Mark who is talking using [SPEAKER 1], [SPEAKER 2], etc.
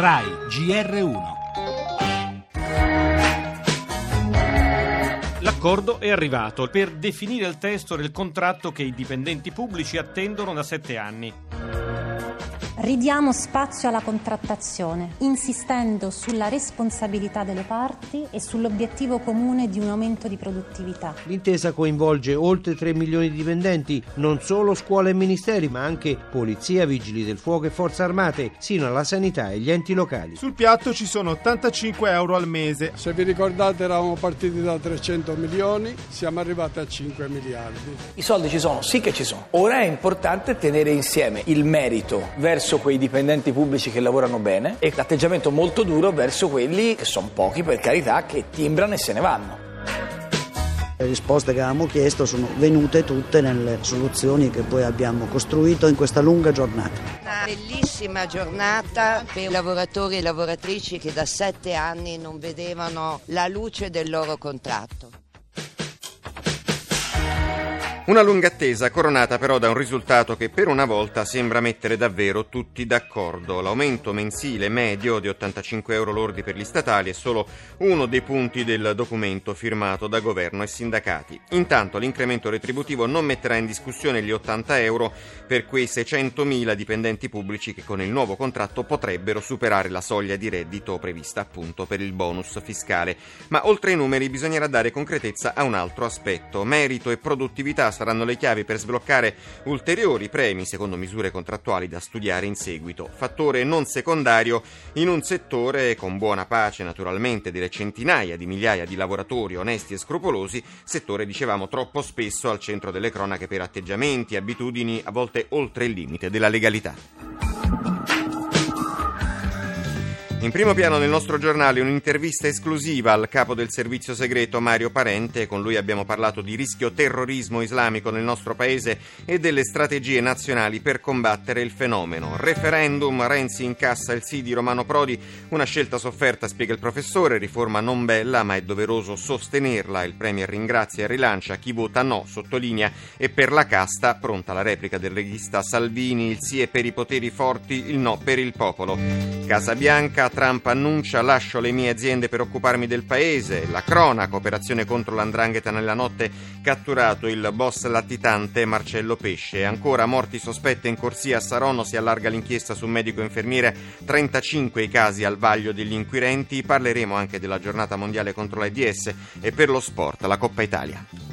[SPEAKER 1] RAI GR1 L'accordo è arrivato per definire il testo del contratto che i dipendenti pubblici attendono da sette anni.
[SPEAKER 2] Ridiamo spazio alla contrattazione, insistendo sulla responsabilità delle parti e sull'obiettivo comune di un aumento di produttività.
[SPEAKER 3] L'intesa coinvolge oltre 3 milioni di dipendenti, non solo scuole e ministeri, ma anche polizia, vigili del fuoco e forze armate, sino alla sanità e gli enti locali.
[SPEAKER 4] Sul piatto ci sono 85 euro al mese.
[SPEAKER 5] Se vi ricordate eravamo partiti da 300 milioni, siamo arrivati a 5 miliardi.
[SPEAKER 6] I soldi ci sono, sì che ci sono. Ora è importante tenere insieme il merito verso verso quei dipendenti pubblici che lavorano bene e l'atteggiamento molto duro verso quelli, che sono pochi per carità, che timbrano e se ne vanno.
[SPEAKER 7] Le risposte che avevamo chiesto sono venute tutte nelle soluzioni che poi abbiamo costruito in questa lunga giornata.
[SPEAKER 8] Una bellissima giornata per i lavoratori e lavoratrici che da sette anni non vedevano la luce del loro contratto.
[SPEAKER 9] Una lunga attesa coronata però da un risultato che per una volta sembra mettere davvero tutti d'accordo. L'aumento mensile medio di 85 euro lordi per gli statali è solo uno dei punti del documento firmato da governo e sindacati. Intanto l'incremento retributivo non metterà in discussione gli 80 euro per quei 600.000 dipendenti pubblici che con il nuovo contratto potrebbero superare la soglia di reddito prevista appunto per il bonus fiscale. Ma oltre ai numeri bisognerà dare concretezza a un altro aspetto. Merito e produttività saranno le chiavi per sbloccare ulteriori premi secondo misure contrattuali da studiare in seguito. Fattore non secondario in un settore con buona pace naturalmente delle centinaia di migliaia di lavoratori onesti e scrupolosi, settore dicevamo troppo spesso al centro delle cronache per atteggiamenti, abitudini a volte oltre il limite della legalità. In primo piano nel nostro giornale un'intervista esclusiva al capo del servizio segreto Mario Parente, con lui abbiamo parlato di rischio terrorismo islamico nel nostro paese e delle strategie nazionali per combattere il fenomeno. Referendum, Renzi incassa il sì di Romano Prodi, una scelta sofferta, spiega il professore, riforma non bella ma è doveroso sostenerla. Il Premier ringrazia e rilancia chi vota no, sottolinea, e per la casta, pronta la replica del regista Salvini, il sì è per i poteri forti, il no per il popolo. Casa Bianca, Trump annuncia lascio le mie aziende per occuparmi del paese, la cronaca, operazione contro l'andrangheta nella notte, catturato il boss latitante Marcello Pesce. Ancora morti sospette in corsia a Saronno, si allarga l'inchiesta su medico e infermiere, 35 i casi al vaglio degli inquirenti, parleremo anche della giornata mondiale contro l'AIDS e per lo sport, la Coppa Italia.